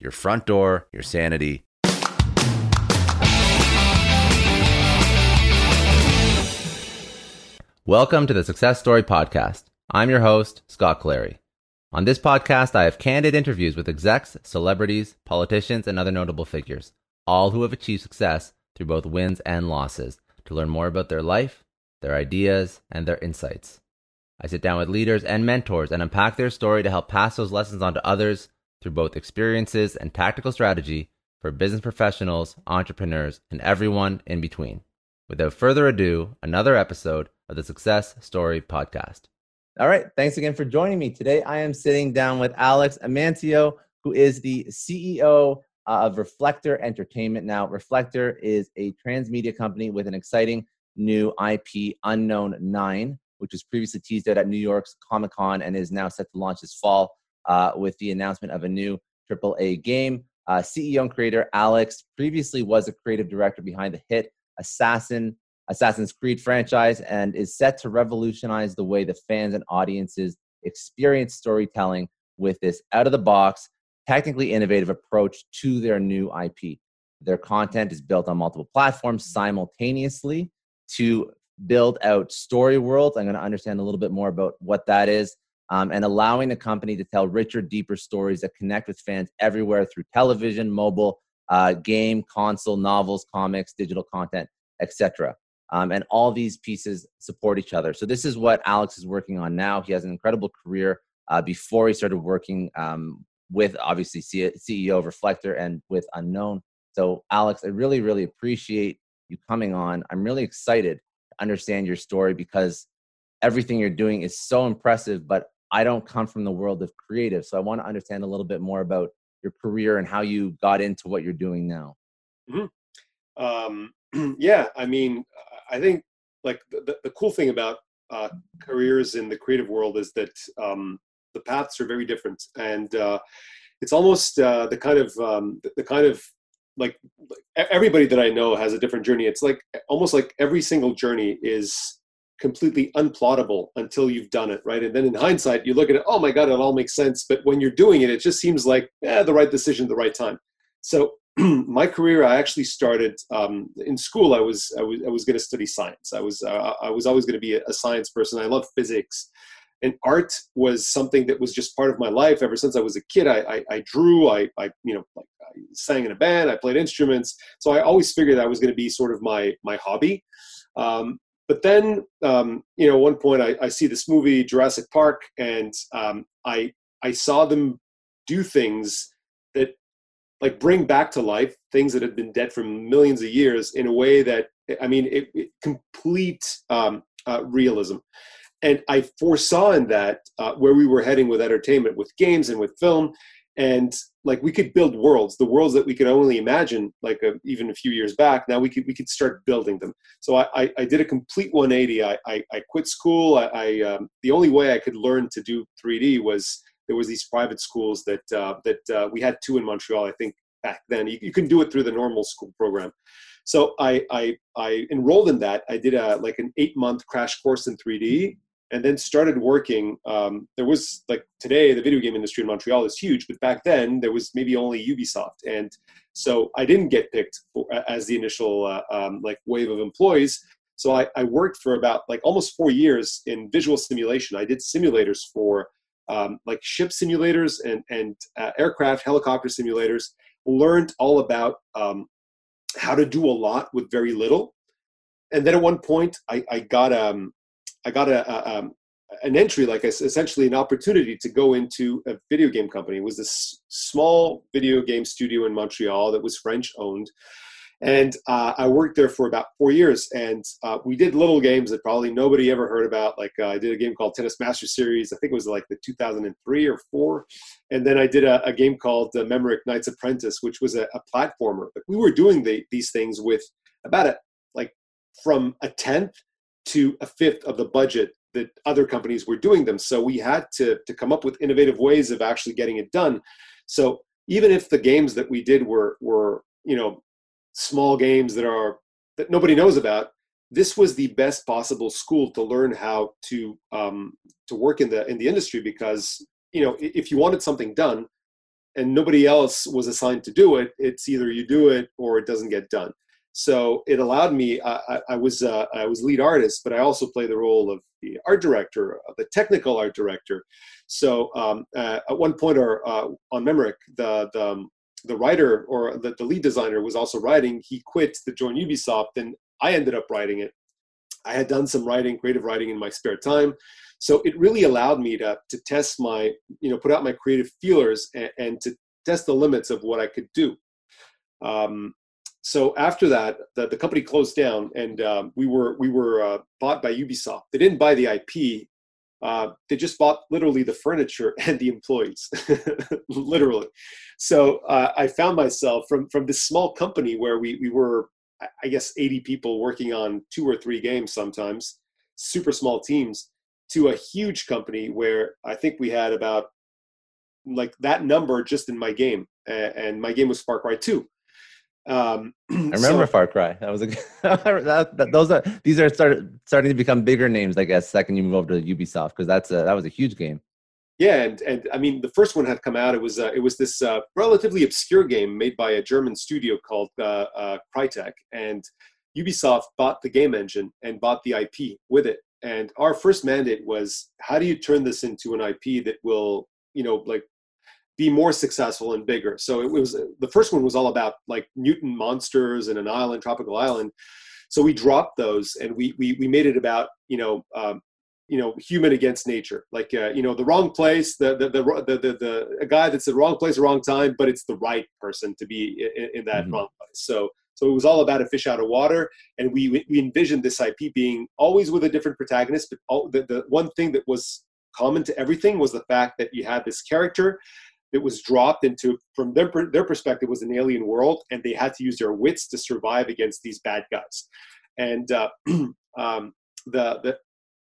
your front door, your sanity. Welcome to the Success Story Podcast. I'm your host, Scott Clary. On this podcast, I have candid interviews with execs, celebrities, politicians, and other notable figures, all who have achieved success through both wins and losses, to learn more about their life, their ideas, and their insights. I sit down with leaders and mentors and unpack their story to help pass those lessons on to others through both experiences and tactical strategy for business professionals, entrepreneurs, and everyone in between. Without further ado, another episode of the Success Story Podcast. All right. Thanks again for joining me. Today, I am sitting down with Alex Amancio, who is the CEO uh, of Reflector Entertainment. Now, Reflector is a transmedia company with an exciting new IP, Unknown 9, which was previously teased out at New York's Comic Con and is now set to launch this fall uh, with the announcement of a new AAA game. Uh, CEO and creator Alex previously was a creative director behind the hit Assassin Assassin's Creed franchise and is set to revolutionize the way the fans and audiences experience storytelling with this out of the box, technically innovative approach to their new IP. Their content is built on multiple platforms simultaneously to build out story worlds. I'm going to understand a little bit more about what that is um, and allowing the company to tell richer, deeper stories that connect with fans everywhere through television, mobile, uh, game, console, novels, comics, digital content, etc. Um, and all these pieces support each other. So this is what Alex is working on now. He has an incredible career. Uh, before he started working um, with obviously CEO of Reflector and with Unknown. So Alex, I really, really appreciate you coming on. I'm really excited to understand your story because everything you're doing is so impressive, but I don't come from the world of creative, so I want to understand a little bit more about your career and how you got into what you're doing now. Mm-hmm. Um, yeah, I mean, I think like the, the cool thing about uh, careers in the creative world is that um, the paths are very different, and uh, it's almost uh, the kind of um, the, the kind of like everybody that I know has a different journey. It's like almost like every single journey is completely unplottable until you've done it, right? And then in hindsight, you look at it, oh my God, it all makes sense. But when you're doing it, it just seems like eh, the right decision at the right time. So my career, I actually started um, in school. I was I was I was going to study science. I was uh, I was always going to be a, science person. I love physics, and art was something that was just part of my life ever since I was a kid. I I, I drew. I I you know like I sang in a band. I played instruments. So I always figured that was going to be sort of my my hobby. Um, but then um, you know one point I, I, see this movie jurassic park and um, i i saw them do things that like bring back to life things that had been dead for millions of years in a way that i mean it, it complete um, uh, realism. And i foresaw in that uh, where we were heading with entertainment with games and with film and like we could build worlds the worlds that we could only imagine like a, uh, even a few years back now we could we could start building them. So i i, I did a complete 180 i i, I quit school. I, I um, the only way i could learn to do 3d was there was these private schools that uh, that uh, we had two in montreal i think back then. You, you can do it through the normal school program. So I, I i enrolled in that. I did a like an eight month crash course in 3d and then started working. Um, there was like today, the video game industry in Montreal is huge, but back then there was maybe only Ubisoft, and so I didn't get picked for, as the initial uh, um, like wave of employees. So I, I, worked for about like almost four years in visual simulation. I did simulators for um, like ship simulators and and uh, aircraft, helicopter simulators. Learned all about um, how to do a lot with very little. And then at one point, I, I got um, I got a, a um, an entry, like essentially an opportunity to go into a video game company. It was this small video game studio in Montreal that was French owned. And uh, I worked there for about four years, and uh, we did little games that probably nobody ever heard about. Like uh, I did a game called Tennis Master Series. I think it was like the 2003 or four, and then I did a, a game called the Memory Knight's Apprentice, which was a, a platformer. But we were doing the, these things with about it, like from a tenth to a fifth of the budget that other companies were doing them. So we had to to come up with innovative ways of actually getting it done. So even if the games that we did were were you know small games that are that nobody knows about, this was the best possible school to learn how to um, to work in the in the industry because you know if you wanted something done and nobody else was assigned to do it, it's either you do it or it doesn't get done. So it allowed me. I, I was uh, I was lead artist, but I also play the role of the art director, the technical art director. So um, uh, at one point, or uh, on Memorick, the the, um, the writer or the, the lead designer was also writing. He quit to join Ubisoft, and I ended up writing it. I had done some writing, creative writing in my spare time, so it really allowed me to to test my, you know, put out my creative feelers and, and to test the limits of what I could do. Um, so after that, the, the company closed down, and um, we were we were uh, bought by Ubisoft. They didn't buy the IP; uh, they just bought literally the furniture and the employees, literally. So uh, I found myself from from this small company where we we were, I guess, 80 people working on two or three games sometimes, super small teams, to a huge company where I think we had about like that number just in my game, and my game was Far Cry 2 um, I remember so, Far Cry. That was a that, that, those are these are started starting to become bigger names, I guess. Second, you move over to Ubisoft because that's a, that was a huge game. Yeah, and and I mean the first one had come out. It was uh, it was this uh, relatively obscure game made by a German studio called uh, uh, Crytek, and Ubisoft bought the game engine and bought the IP with it. And our first mandate was, how do you turn this into an IP that will, you know, like be more successful and bigger. So it was the first one was all about like mutant monsters and an island, tropical island. So we dropped those and we we we made it about you know um, you know human against nature, like uh, you know the wrong place, the the, the the the the a guy that's the wrong place, the wrong time, but it's the right person to be in, in that mm-hmm. wrong place. So so it was all about a fish out of water, and we we envisioned this IP being always with a different protagonist. But all, the the one thing that was common to everything was the fact that you had this character that was dropped into, from their, their perspective, was an alien world, and they had to use their wits to survive against these bad guys. And uh, um, the, the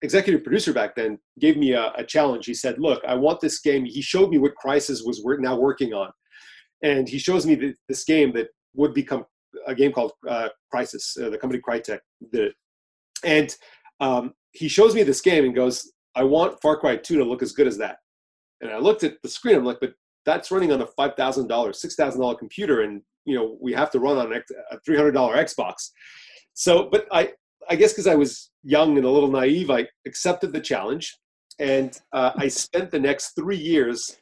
executive producer back then gave me a, a, challenge. He said, "Look, I want this game." He showed me what Crisis was now working on, and he shows me this game that would become a game called uh, Crysis. Uh, the company Crytek did it, and um, he shows me this game and goes, "I want Far Cry 2 to look as good as that." And I looked at the screen. I'm like, "But that's running on a five thousand dollars, six thousand dollar computer, and you know we have to run on a three hundred dollar Xbox. So, but I I guess because I was young and a little naive, I accepted the challenge, and uh, I spent the next three years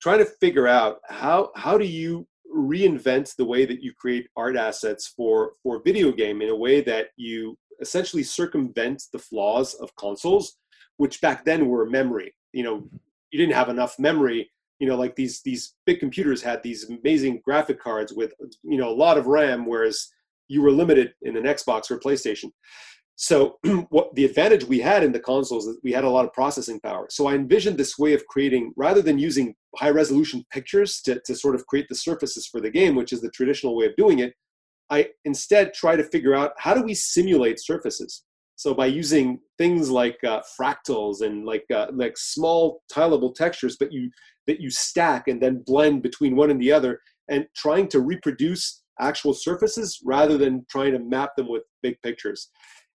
trying to figure out how how do you reinvent the way that you create art assets for for video game in a way that you essentially circumvent the flaws of consoles which back then were memory you know you didn't have enough memory you know like these these big computers had these amazing graphic cards with you know a lot of ram whereas you were limited in an xbox or playstation. So what the advantage we had in the consoles is we had a lot of processing power. So i envisioned this way of creating rather than using high resolution pictures to, to sort of create the surfaces for the game which is the traditional way of doing it i instead try to figure out how do we simulate surfaces so by using things like uh, fractals and like uh, like small tileable textures, but you that you stack and then blend between one and the other, and trying to reproduce actual surfaces rather than trying to map them with big pictures.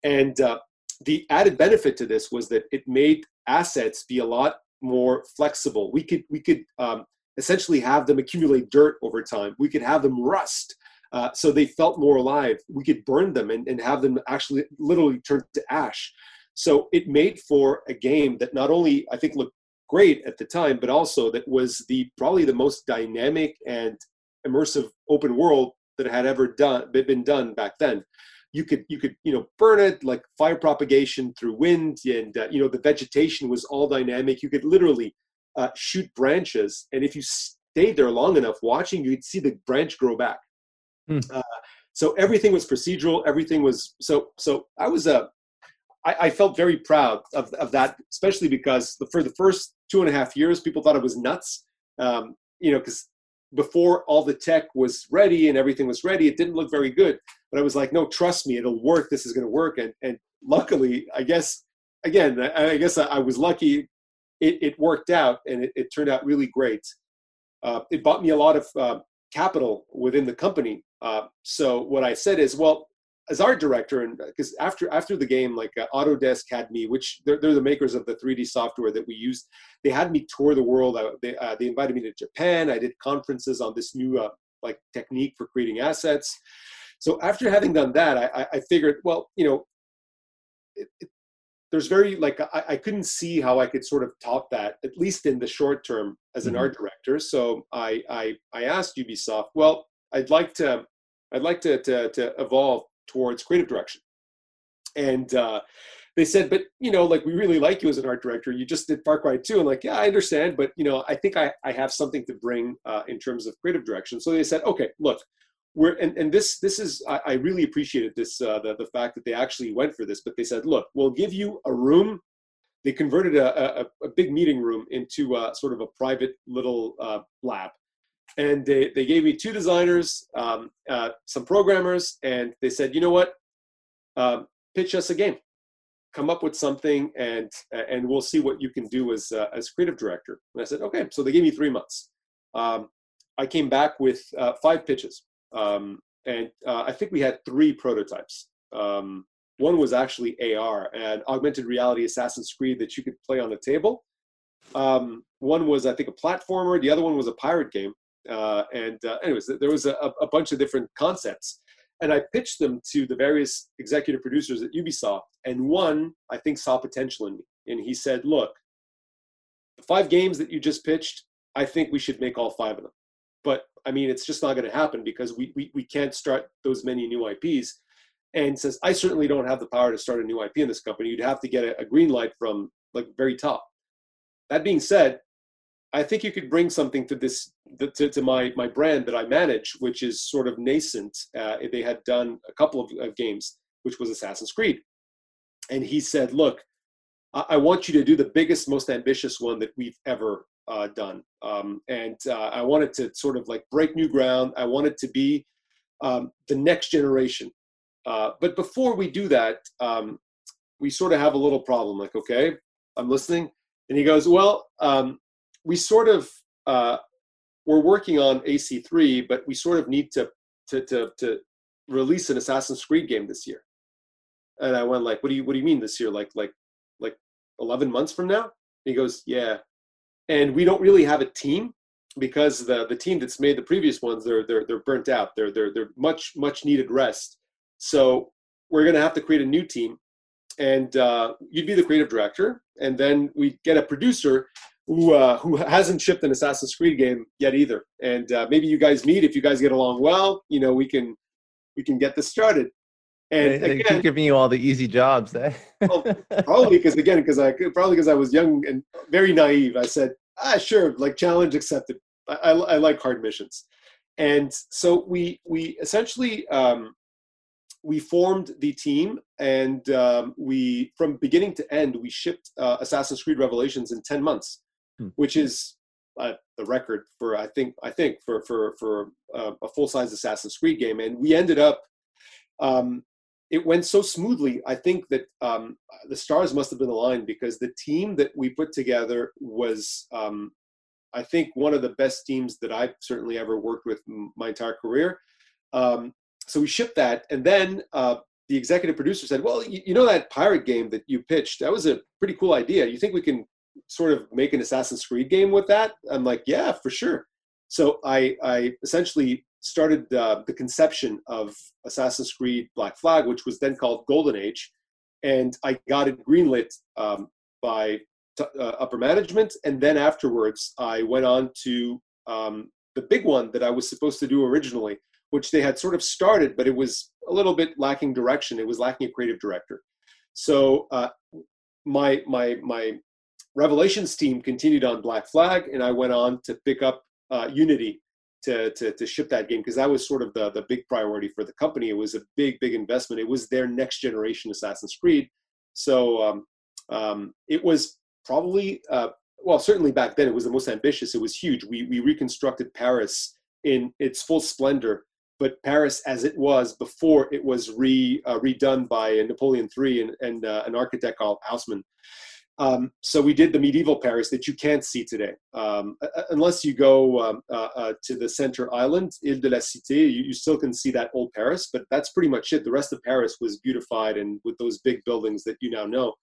And uh, the added benefit to this was that it made assets be a lot more flexible. We could we could um, essentially have them accumulate dirt over time. We could have them rust. Uh, so they felt more alive. We could burn them and, and have them actually literally turn to ash. So it made for a game that not only I think looked great at the time, but also that was the probably the most dynamic and immersive open world that had ever done been done back then. you could you could you know burn it like fire propagation through wind and uh, you know the vegetation was all dynamic you could literally uh, shoot branches and if you stayed there long enough watching you'd see the branch grow back hmm. uh, so everything was procedural everything was so so i was a uh, I, felt very proud of, of that especially because the, for the first two and a half years people thought it was nuts um, you know because before all the tech was ready and everything was ready, it didn't look very good. But I was like, no, trust me, it'll work. This is going to work. And and luckily, I guess again, I, I guess I, I, was lucky. It, it worked out, and it, it, turned out really great. Uh, it bought me a lot of uh, capital within the company. Uh, so what I said is, well, as art director, and because after after the game, like uh, Autodesk had me, which they're, they're the makers of the 3D software that we used. They had me tour the world. I, they uh, they invited me to Japan. I did conferences on this new uh, like technique for creating assets. So after having done that, I, I figured, well, you know, it, it, there's very like I, I, couldn't see how I could sort of top that at least in the short term as an mm-hmm. art director. So I, I I asked Ubisoft, well, I'd like to I'd like to to, to evolve towards creative direction. And uh, they said, but you know, like we really like you as an art director. You just did Far Cry 2. And like, yeah, I understand, but you know, I think I, I have something to bring uh, in terms of creative direction. So they said, okay, look, we're and, and this this is I, I really appreciated this uh, the, the fact that they actually went for this, but they said, look, we'll give you a room. They converted a, a, a big meeting room into a, sort of a private little uh, lab and they, they gave me two designers, um, uh, some programmers, and they said, you know what, um, pitch us a game, come up with something, and and we'll see what you can do as uh, as creative director. And I said, okay. So they gave me three months. Um, I came back with uh, five pitches, um, and uh, I think we had three prototypes. Um, one was actually AR, and augmented reality Assassin's Creed that you could play on the table. Um, one was, I think, a platformer. The other one was a pirate game. Uh, and uh, anyways, there was a, a, bunch of different concepts. And I pitched them to the various executive producers at Ubisoft. And one, I think, saw potential in me. And he said, look, the five games that you just pitched, I think we should make all five of them. But I mean, it's just not going to happen because we, we, we can't start those many new IPs. And says, I certainly don't have the power to start a new IP in this company. You'd have to get a, a green light from like very top. That being said, I think you could bring something to this to, to my my brand that I manage, which is sort of nascent. Uh, they had done a couple of, of, games, which was Assassin's Creed, and he said, "Look, I, I, want you to do the biggest, most ambitious one that we've ever uh, done, um, and uh, I wanted to sort of like break new ground. I wanted it to be um, the next generation. Uh, but before we do that, um, we sort of have a little problem. Like, okay, I'm listening." And he goes, "Well." We sort of uh, we're working on AC3, but we sort of need to, to to to release an Assassin's Creed game this year. And I went like, what do you what do you mean this year? Like like like 11 months from now? And he goes, yeah. And we don't really have a team because the the team that's made the previous ones they're they're they're burnt out. They're they're they're much much needed rest. So we're gonna have to create a new team, and uh, you'd be the creative director, and then we get a producer who uh, who hasn't shipped an Assassin's Creed game yet either. And uh, maybe you guys meet if you guys get along well. You know, we can we can get this started. And they, they again, keep giving you all the easy jobs, eh? well, probably because again, because I probably because I was young and very naive. I said, ah, sure, like challenge accepted. I, I, I like hard missions, and so we we essentially um, we formed the team and um, we from beginning to end we shipped uh, assassin's creed revelations in 10 months hmm. which is uh, the record for I think I think for for for uh, a full size Assassin's Creed game, and we ended up. Um, it went so smoothly. I think that um, the stars must have been aligned because the team that we put together was, um, I think, one of the best teams that I've certainly ever worked with my entire career. Um, so we shipped that, and then uh, the executive producer said, "Well, you, you know that pirate game that you pitched? That was a pretty cool idea. You think we can sort of make an Assassin's Creed game with that? I'm like, yeah, for sure. So I, I essentially started uh, the conception of Assassin's Creed Black Flag, which was then called Golden Age, and I got it greenlit um, by t- uh, upper management, and then afterwards I went on to um, the big one that I was supposed to do originally, which they had sort of started, but it was a little bit lacking direction. It was lacking a creative director. So uh, my my my Revelations team continued on Black Flag, and I went on to pick up uh, Unity to, to, to ship that game because that was sort of the, the big priority for the company. It was a big, big investment. It was their next generation Assassin's Creed. So um, um, it was probably, uh, well, certainly back then it was the most ambitious. It was huge. We, we reconstructed Paris in its full splendor, but Paris as it was before it was re, uh, redone by Napoleon III and, and uh, an architect called Haussmann. Um, so we did the medieval Paris that you can't see today, um, unless you go um, uh, uh, to the center island, Ile de la Cité. You, you, still can see that old Paris, but that's pretty much it. The rest of Paris was beautified and with those big buildings that you now know.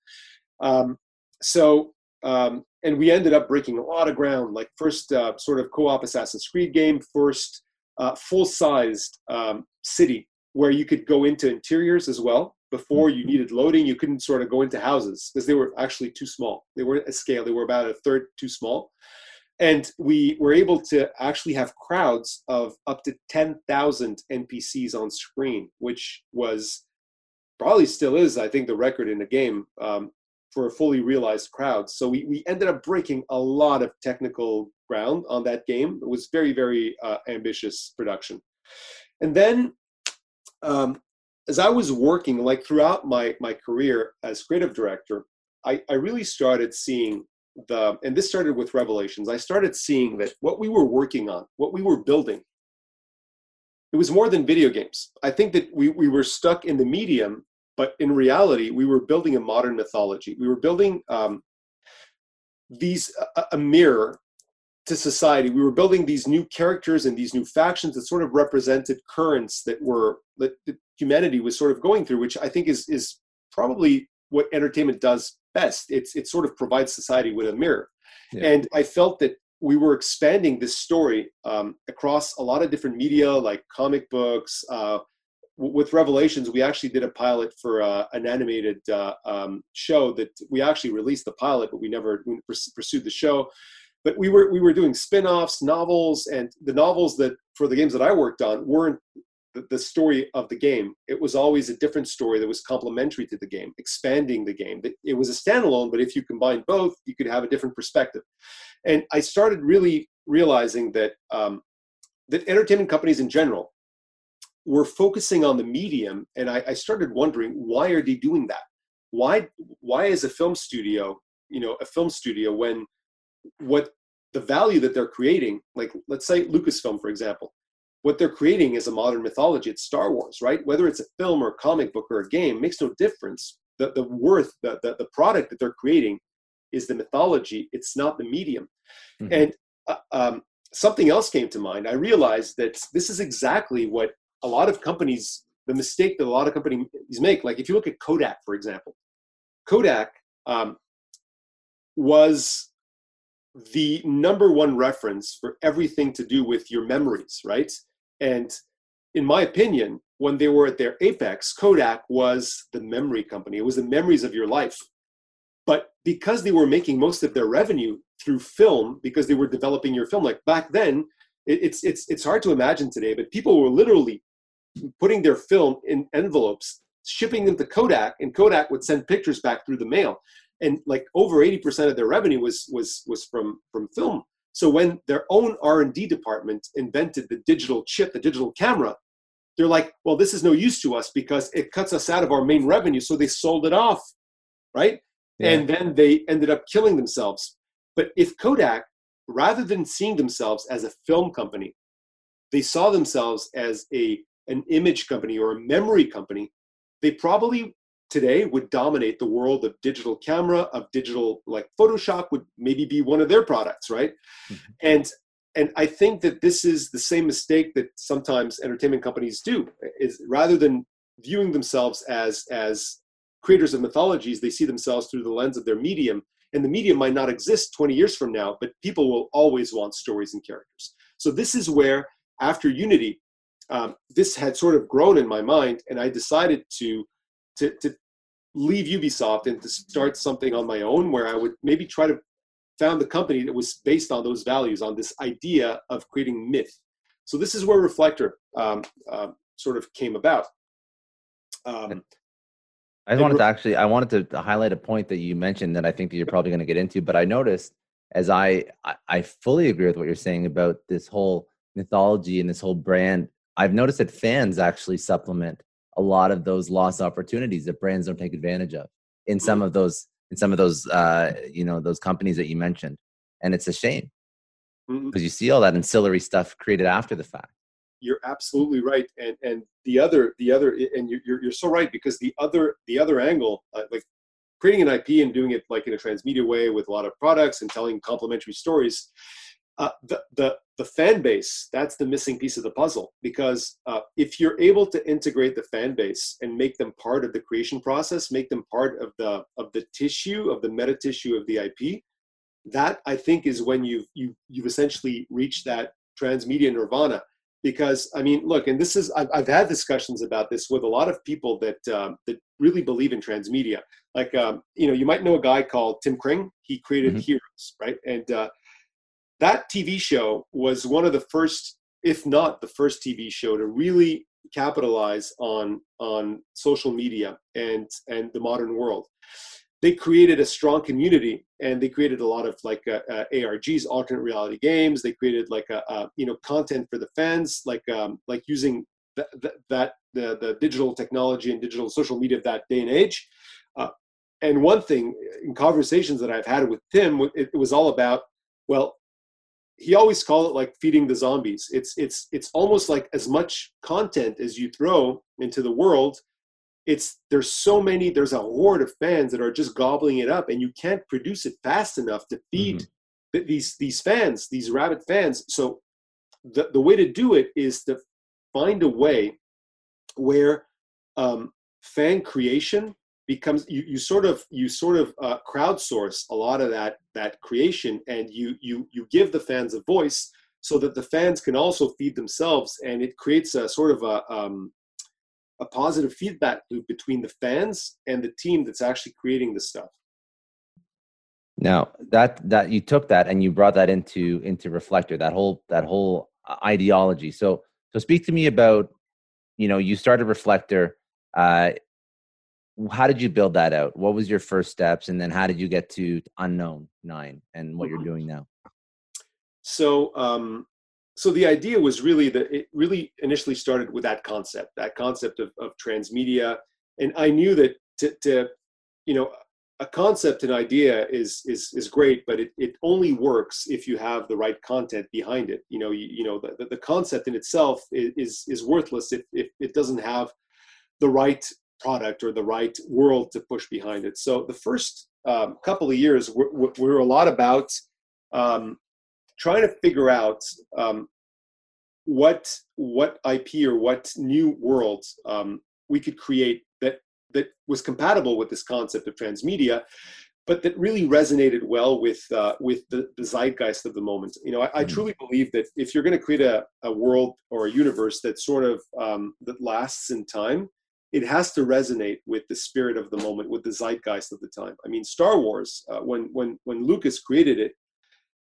Um, so, um, and we ended up breaking a lot of ground. Like first, uh, sort of co-op Assassin's Creed game, first uh, full-sized um, city where you could go into interiors as well before you needed loading you couldn't sort of go into houses because they were actually too small. They weren't at scale they were about a third too small. And we were able to actually have crowds of up to 10,000 npcs on screen which was probably still is i think the record in the game um, for a fully realized crowd. So we, we ended up breaking a lot of technical ground on that game. It was very very uh, ambitious production. And then um, as I was working, like throughout my my career as creative director, I, I really started seeing the, and this started with Revelations. I started seeing that what we were working on, what we were building, it was more than video games. I think that we we were stuck in the medium, but in reality, we were building a modern mythology. We were building um, these a, a mirror to society. We were building these new characters and these new factions that sort of represented currents that were that, humanity was sort of going through, which I think is is probably what entertainment does best. It's it sort of provides society with a mirror, yeah. and I felt that we were expanding this story um, across a lot of different media, like comic books. Uh, with Revelations, we actually did a pilot for uh, an animated uh, um, show that we actually released the pilot, but we never pursued the show but we were we were doing spin-offs novels and the novels that for the games that i worked on weren't the, story of the game. It was always a different story that was complementary to the game expanding the game. It was a standalone but if you combine both you could have a different perspective. And i started really realizing that um, that entertainment companies in general were focusing on the medium and I, I started wondering why are they doing that? Why why is a film studio you know a film studio when what the value that they're creating, like let's say Lucasfilm, for example, what they're creating is a modern mythology. It's Star Wars, right? Whether it's a film or a comic book or a game makes no difference. The, the worth, the, the, the product that they're creating is the mythology. It's not the medium. Mm-hmm. And uh, um, something else came to mind. I realized that this is exactly what a lot of companies, the mistake that a lot of companies make. Like if you look at Kodak, for example, Kodak um, was the number one reference for everything to do with your memories, right? And in my opinion, when they were at their apex, Kodak was the memory company. It was the memories of your life. But because they were making most of their revenue through film, because they were developing your film, like back then, it's it's it's hard to imagine today, but people were literally putting their film in envelopes, shipping them to Kodak, and Kodak would send pictures back through the mail and like over 80% of their revenue was was was from from film. So when their own r&d department invented the digital chip the digital camera they're like well this is no use to us because it cuts us out of our main revenue. So they sold it off right? Yeah. and then they ended up killing themselves. But if kodak rather than seeing themselves as a film company they saw themselves as a an image company or a memory company they probably today would dominate the world of digital camera of digital like photoshop would maybe be one of their products right mm-hmm. and and i think that this is the same mistake that sometimes entertainment companies do is rather than viewing themselves as as creators of mythologies they see themselves through the lens of their medium and the medium might not exist 20 years from now but people will always want stories and characters so this is where after unity um, this had sort of grown in my mind and i decided to to, to leave Ubisoft and to start something on my own where I would maybe try to found the company that was based on those values, on this idea of creating myth. So this is where Reflector um, uh, sort of came about. Um, I just wanted to actually, I wanted to highlight a point that you mentioned that I think that you're probably going to get into, but I noticed as I, I, I fully agree with what you're saying about this whole mythology and this whole brand. I've noticed that fans actually supplement a lot of those lost opportunities that brands don't take advantage of in some mm-hmm. of those in some of those uh, you know those companies that you mentioned, and it's a shame because you see all that ancillary stuff created after the fact. You're absolutely right and and the other the other and you're you're so right because the other the other angle uh, like creating an ip and doing it like in a transmedia way with a lot of products and telling complementary stories uh, the, the the fan base that's the missing piece of the puzzle because uh, if you're able to integrate the fan base and make them part of the creation process make them part of the of the tissue of the meta tissue of the ip that i think is when you've you, you've essentially reached that transmedia nirvana because I mean, look, and this is I've, I've had discussions about this with a lot of people that um, that really believe in transmedia. Like, um, you know, you might know a guy called Tim Kring. He created mm-hmm. Heroes, right? And uh, that TV show was one of the first, if not the first TV show to really capitalize on on social media and and the modern world they created a strong community and they created a lot of like uh, uh, ARGs, alternate reality games. They created like a, a you know content for the fans, like um, like using th- th- that the the digital technology and digital social media of that day and age. Uh, and one thing in conversations that I've had with Tim, it, it was all about well, he always called it like feeding the zombies. It's it's it's almost like as much content as you throw into the world it's there's so many there's a horde of fans that are just gobbling it up and you can't produce it fast enough to feed mm-hmm. these these fans these rabid fans so the, the way to do it is to find a way where um, fan creation becomes you, you sort of you sort of uh, crowdsource a lot of that that creation and you you you give the fans a voice so that the fans can also feed themselves and it creates a sort of a um, a positive feedback loop between the fans and the team that's actually creating the stuff. Now that that you took that and you brought that into into reflector that whole that whole uh, ideology. So so speak to me about you know you started reflector uh how did you build that out what was your first steps and then how did you get to unknown nine and what you're doing now so um so the idea was really that it really initially started with that concept, that concept of, of transmedia. And I knew that to, to, you know, a concept, an idea is is is great, but it, it only works if you have the right content behind it. You know, you, you know, the, the concept in itself is is worthless if, if it doesn't have the right product or the right world to push behind it. So the first um, couple of years were, were a lot about um, trying to figure out um, what what IP or what new worlds um, we could create that that was compatible with this concept of transmedia, but that really resonated well with uh, with the, the, zeitgeist of the moment. You know, I, I mm-hmm. truly believe that if you're going to create a, a world or a universe that sort of um, that lasts in time, it has to resonate with the spirit of the moment, with the zeitgeist of the time. I mean, Star Wars, uh, when when when Lucas created it,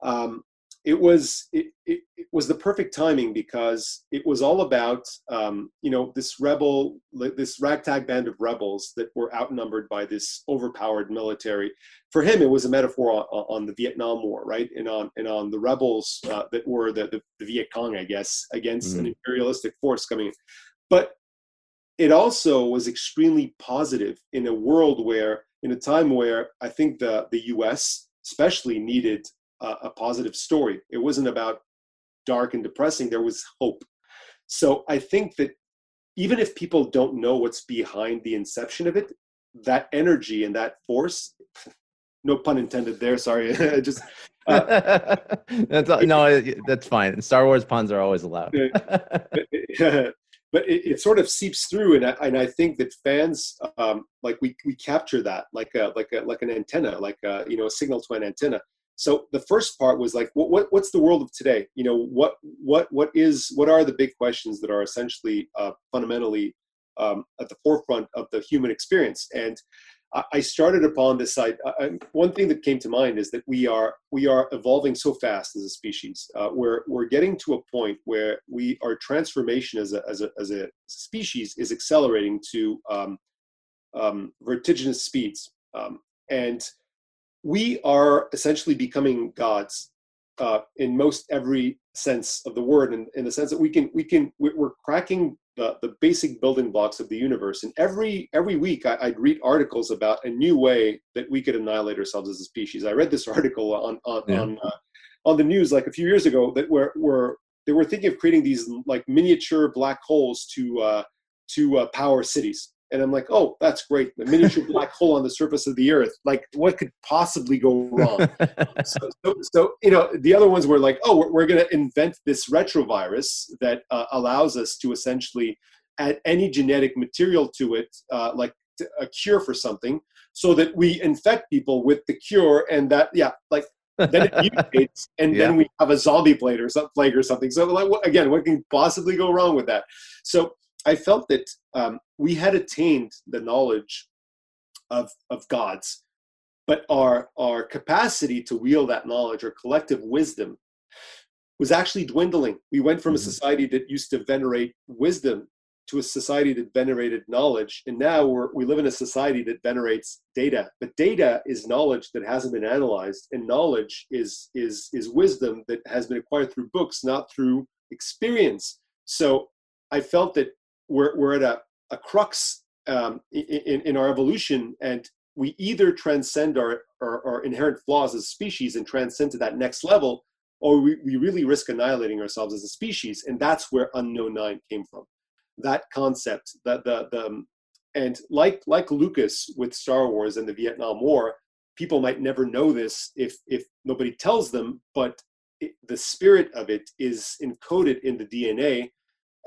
um, it was it, it, it, was the perfect timing because it was all about um, you know this rebel this ragtag band of rebels that were outnumbered by this overpowered military for him it was a metaphor on, on the vietnam war right and on and on the rebels uh, that were the, the, the, viet cong i guess against mm-hmm. an imperialistic force coming in but it also was extremely positive in a world where in a time where i think the the us especially needed a, a positive story. It wasn't about dark and depressing. There was hope. So I think that even if people don't know what's behind the inception of it, that energy and that force, no pun intended there. Sorry, just uh, that's no, that's fine. Star Wars puns are always allowed. But it, it, sort of seeps through, and I, and I think that fans um, like we we capture that like a like a like an antenna, like a, you know a signal to an antenna. So the first part was like what, what, what's the world of today? You know what what what is what are the big questions that are essentially uh, fundamentally um, at the forefront of the human experience? And I started upon this side. I, one thing that came to mind is that we are we are evolving so fast as a species. Uh, we're we're getting to a point where we our transformation as a as a as a species is accelerating to um, um, vertiginous speeds, um, and we are essentially becoming gods uh, in most every sense of the word, in, in the sense that we can we can we're cracking the, the basic building blocks of the universe. And every every week, I, would read articles about a new way that we could annihilate ourselves as a species. I read this article on on yeah. on, uh, on the news like a few years ago that were were they were thinking of creating these like miniature black holes to uh, to uh, power cities. And I'm like, oh, that's great. The miniature black hole on the surface of the earth. Like, what could possibly go wrong? so, so, so, you know, the other ones were like, oh, we're, we're going to invent this retrovirus that uh, allows us to essentially add any genetic material to it, uh, like a cure for something, so that we infect people with the cure. And that, yeah, like, then it mutates, and yeah. then we have a zombie plague or, some, plague or something. So, like, again, what can possibly go wrong with that? So, I felt that um, we had attained the knowledge of, of gods, but our, our capacity to wield that knowledge, our collective wisdom, was actually dwindling. We went from mm-hmm. a society that used to venerate wisdom to a society that venerated knowledge, and now we're, we live in a society that venerates data. But data is knowledge that hasn't been analyzed, and knowledge is is is wisdom that has been acquired through books, not through experience. So I felt that we're, we're at a, a crux um, in, in our evolution and we either transcend our, our, our, inherent flaws as species and transcend to that next level or we, we really risk annihilating ourselves as a species and that's where unknown nine came from. That concept that the, the um, and like like lucas with star wars and the vietnam war people might never know this if if nobody tells them but it, the spirit of it is encoded in the dna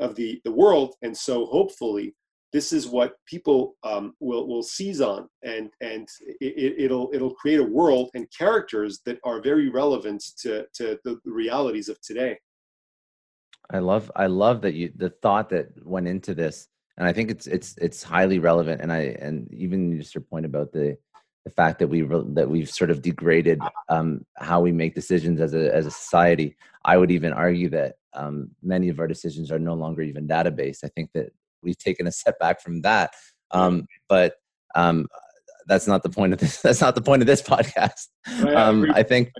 of the, the world. And so hopefully this is what people um, will, will seize on and, and it, it'll, it'll create a world and characters that are very relevant to, to the realities of today. I love, I love that you, the thought that went into this and I think it's, it's, it's highly relevant. And I, and even just your point about the, the fact that we that we've sort of degraded um, how we make decisions as a as a society. I would even argue that um, many of our decisions are no longer even database. I think that we've taken a step back from that. Um, but um, that's not the point of this. That's not the point of this podcast. Um, I think.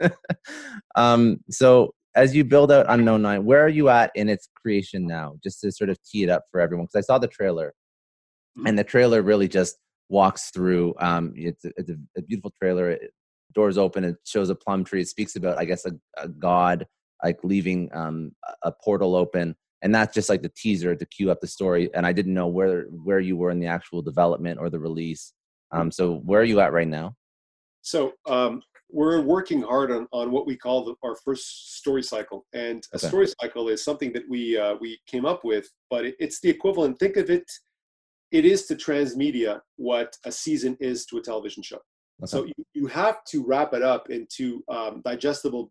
um, so as you build out Unknown Nine, where are you at in its creation now? Just to sort of tee it up for everyone, because I saw the trailer, and the trailer really just walks through. Um, it's a, it's a, a beautiful trailer. It, doors open. It shows a plum tree. It speaks about, I guess, a, a god like leaving um, a portal open and that's just like the teaser to cue up the story and i didn't know where where you were in the actual development or the release um, so where are you at right now so um, we're working hard on, on what we call the, our first story cycle and a okay. story cycle is something that we uh, we came up with but it, it's the equivalent think of it it is to transmedia what a season is to a television show okay. so you, you have to wrap it up into um, digestible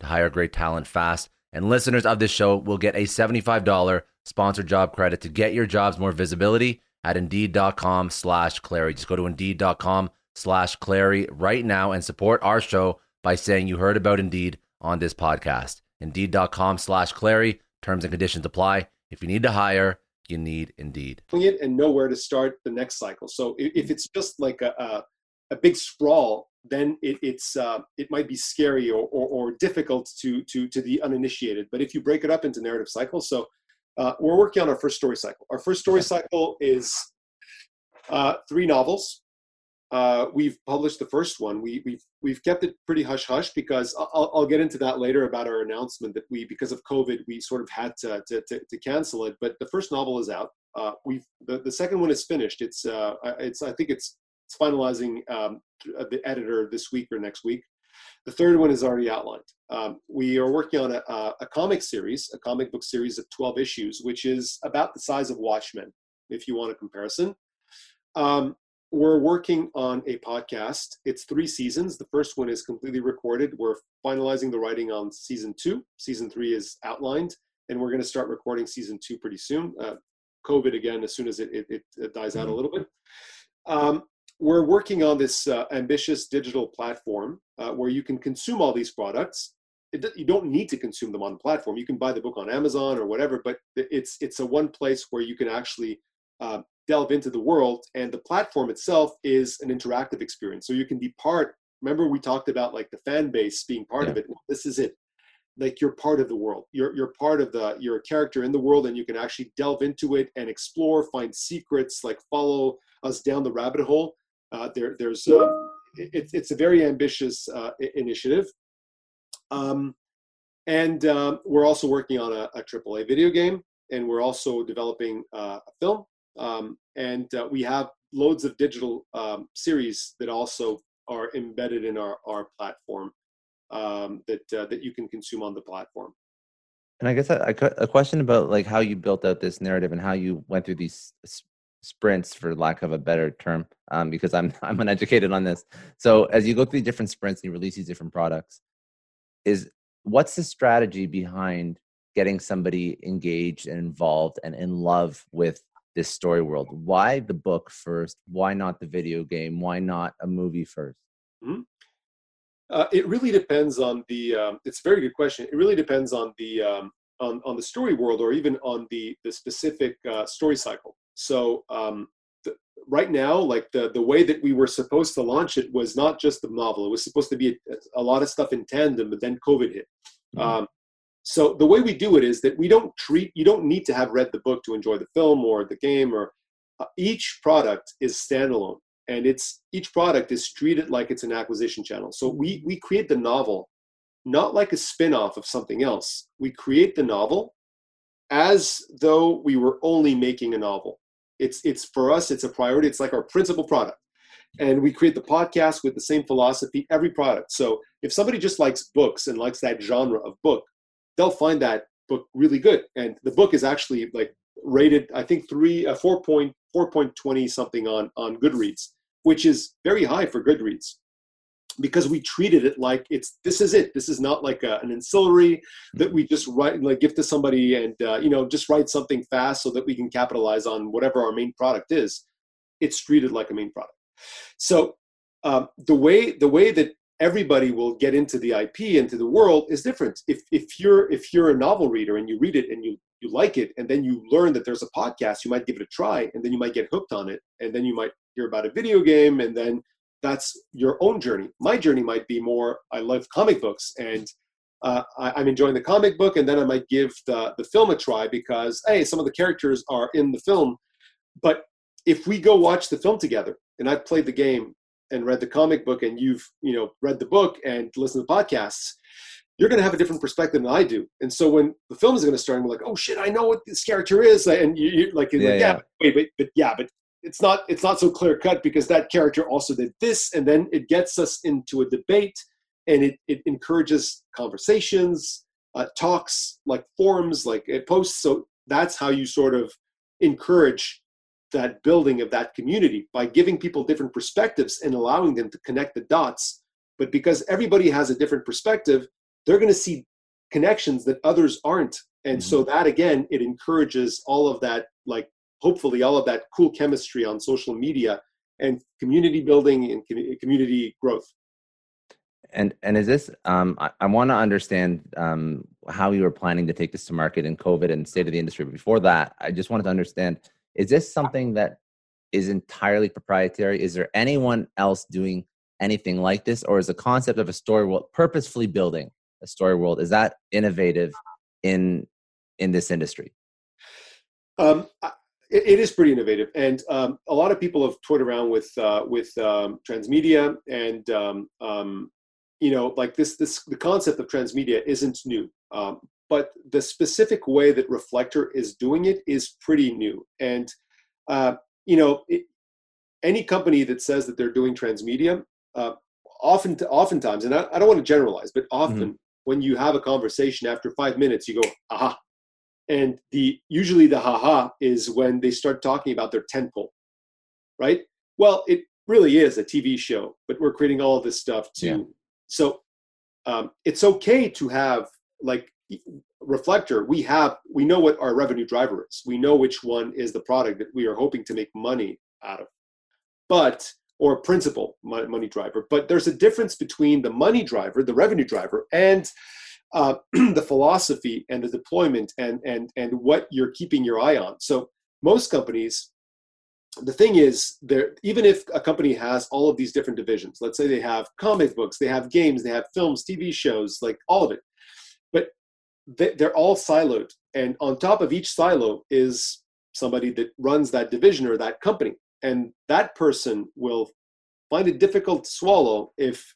to hire great talent fast. And listeners of this show will get a $75 sponsored job credit to get your jobs more visibility at Indeed.com slash Clary. Just go to Indeed.com slash Clary right now and support our show by saying you heard about Indeed on this podcast. Indeed.com slash Clary. Terms and conditions apply. If you need to hire, you need Indeed. And know where to start the next cycle. So if it's just like a, a, a big sprawl, then it, it's uh, it might be scary or, or, or, difficult to to to the uninitiated. But if you break it up into narrative cycles, so uh, we're working on our first story cycle. Our first story cycle is uh, three novels. Uh, we've published the first one. We, we've we've kept it pretty hush hush because I'll, I'll get into that later about our announcement that we because of COVID we sort of had to to, to, to cancel it. But the first novel is out. Uh, we've the, the second one is finished. It's uh, it's I think it's it's finalizing um, the editor this week or next week. The third one is already outlined. Um, we are working on a, a, a, comic series, a comic book series of 12 issues, which is about the size of Watchmen, if you want a comparison. Um, we're working on a podcast. It's three seasons. The first one is completely recorded. We're finalizing the writing on season two. Season three is outlined, and we're going to start recording season two pretty soon. Uh, COVID again, as soon as it, it, it dies out a mm-hmm. little bit. Um, we're working on this uh, ambitious digital platform uh, where you can consume all these products. It, you don't need to consume them on the platform. You can buy the book on Amazon or whatever, but it's it's a one place where you can actually uh, delve into the world and the platform itself is an interactive experience so you can be part remember we talked about like the fan base being part yeah. of it this is it like you're part of the world you're you're part of the you're a character in the world and you can actually delve into it and explore find secrets like follow us down the rabbit hole uh, there there's uh, it, it's a very ambitious uh, initiative um, and um, we're also working on a, a AAA video game and we're also developing uh, a film um, and uh, we have loads of digital um, series that also are embedded in our, our platform um, that, uh, that you can consume on the platform. And I guess a, a, question about like how you built out this narrative and how you went through these sprints, for lack of a better term, um, because I'm I'm uneducated on this. So as you go through different sprints and you release these different products, is what's the strategy behind getting somebody engaged and involved and in love with this story world? Why the book first? Why not the video game? Why not a movie 1st mm-hmm. uh, it really depends on the um, it's a very good question. It really depends on the um, on, on the story world or even on the the specific uh, story cycle so um, the, right now like the the way that we were supposed to launch it was not just the novel it was supposed to be a, a lot of stuff in tandem but then covid hit mm-hmm. Um, so the way we do it is that we don't treat you don't need to have read the book to enjoy the film or the game or uh, each product is standalone and it's each product is treated like it's an acquisition channel. So we we create the novel not like a spin-off of something else. We create the novel as though we were only making a novel. It's it's for us it's a priority. It's like our principal product. And we create the podcast with the same philosophy every product. So if somebody just likes books and likes that genre of book, they'll find that book really good. And the book is actually like rated, I think three, uh, four point four point twenty something on on Goodreads, which is very high for Goodreads because we treated it like it's this is it. This is not like a, an ancillary that we just write like give to somebody and uh, you know just write something fast so that we can capitalize on whatever our main product is. It's treated like a main product. So um, the way the way that everybody will get into the IP into the world is different. If if you're if you're a novel reader and you read it and you you like it and then you learn that there's a podcast, you might give it a try and then you might get hooked on it and then you might hear about a video game and then that's your own journey. My journey might be more I love comic books and uh, I, am enjoying the comic book and then I might give the the film a try because hey some of the characters are in the film, but if we go watch the film together and I've played the game and read the comic book and you've you know read the book and listened to podcasts you're going to have a different perspective than I do. And so when the film is going to start, I'm like, oh shit, I know what this character is. And you, like, yeah, like, yeah, yeah. wait, but, but yeah, but it's not, it's not so clear cut because that character also did this. And then it gets us into a debate and it, it encourages conversations, uh, talks, like forums, like it posts. So that's how you sort of encourage that building of that community by giving people different perspectives and allowing them to connect the dots. But because everybody has a different perspective, they're going to see connections that others aren't. And mm-hmm. so that again, it encourages all of that, like hopefully all of that cool chemistry on social media and community building and community growth. And and is this? Um, I, I want to understand um, how you were planning to take this to market in COVID and state of the industry. But before that, I just wanted to understand: is this something that is entirely proprietary? Is there anyone else doing anything like this, or is the concept of a story world purposefully building a story world is that innovative in in this industry? Um, it, it is pretty innovative, and um, a lot of people have toyed around with uh, with um, transmedia, and um, um, you know, like this this the concept of transmedia isn't new, um, but the specific way that Reflector is doing it is pretty new, and uh, you know, it, any company that says that they're doing transmedia, uh, often oftentimes, and I, I, don't want to generalize, but often mm-hmm. when you have a conversation after five minutes, you go, aha, and the usually the haha is when they start talking about their tentpole, right? Well, it really is a TV show, but we're creating all this stuff too. Yeah. So um, it's okay to have like reflector we have we know what our revenue driver is we know which one is the product that we are hoping to make money out of but or principal money driver but there's a difference between the money driver the revenue driver and uh, the philosophy and the deployment and and and what you're keeping your eye on. So most companies, the thing is, there even if a company has all of these different divisions, let's say they have comic books, they have games, they have films, TV shows, like all of it, but they, they're all siloed, and on top of each silo is somebody that runs that division or that company, and that person will find it difficult to swallow if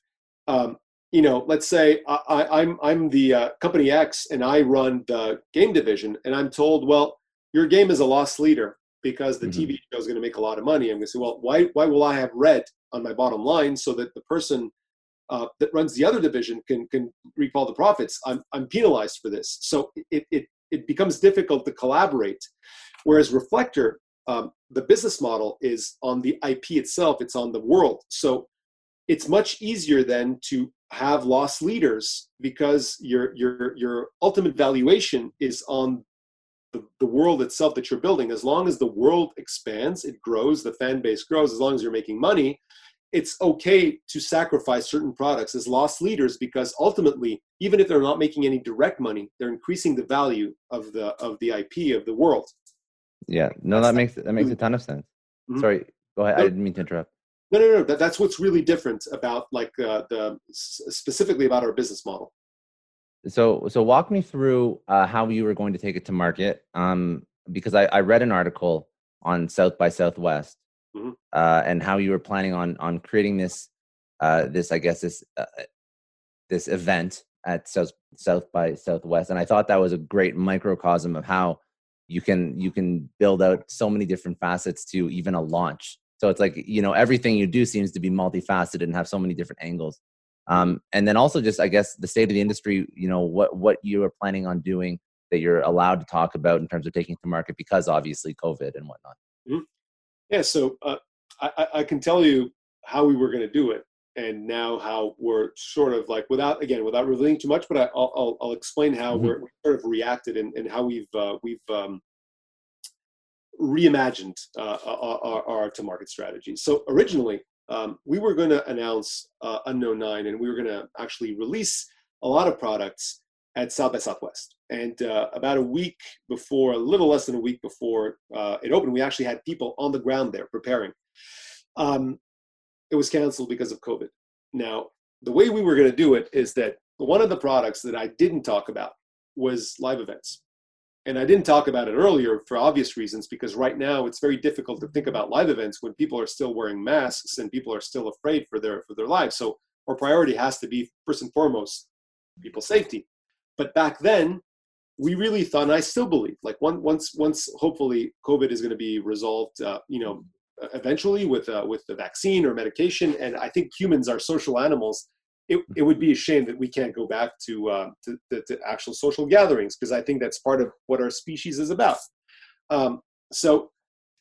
um, you know, let's say I, am I'm, I'm the uh, company X and I run the game division, and I'm told, well, your game is a loss leader because the mm-hmm. TV show is going to make a lot of money. I'm going to say, well, why why will I have red on my bottom line so that the person uh, that runs the other division can can reap all the profits? I'm I'm penalized for this, so it it it becomes difficult to collaborate. Whereas Reflector, um, the business model is on the IP itself; it's on the world. So it's much easier then to have loss leaders because your your your ultimate valuation is on the, the world itself that you're building. As long as the world expands it grows the fan base grows as long as you're making money it's okay to sacrifice certain products as loss leaders because ultimately even if they're not making any direct money they're increasing the value of the of the ip of the world. Yeah. No That's that makes that makes a ton of sense. Mm-hmm. sorry go ahead. I didn't mean to interrupt no, no, no. That, that's what's really different about like uh, the specifically about our business model. So, so walk me through uh, how you were going to take it to market. Um, because I, I read an article on South by Southwest mm-hmm. uh, and how you were planning on on creating this uh, this I guess this uh, this event at South South by Southwest, and I thought that was a great microcosm of how you can you can build out so many different facets to even a launch so it's like, you know, everything you do seems to be multifaceted and have so many different angles. Um, and then also just, I guess, the state of the industry, you know, what, what you are planning on doing that you're allowed to talk about in terms of taking to market because obviously COVID and whatnot. Mm-hmm. Yeah. So uh, I, I can tell you how we were going to do it and now how we're sort of like without again without revealing too much but I, will I'll explain how mm-hmm. we're, we sort of reacted and, and how we've uh, we've um, reimagined uh, our, our, to market strategy. So originally, um, we were going to announce uh, Unknown 9 and we were going to actually release a lot of products at South by Southwest. And uh, about a week before, a little less than a week before uh, it opened, we actually had people on the ground there preparing. Um, it was canceled because of COVID. Now, the way we were going to do it is that one of the products that I didn't talk about was live events and I didn't talk about it earlier for obvious reasons because right now it's very difficult to think about live events when people are still wearing masks and people are still afraid for their for their lives. So our priority has to be first and foremost people's safety. But back then, we really thought, and I still believe, like once once hopefully COVID is going to be resolved, uh, you know, eventually with uh, with the vaccine or medication, and I think humans are social animals it, it would be a shame that we can't go back to, uh, to, to, to, actual social gatherings because I think that's part of what our species is about. Um, so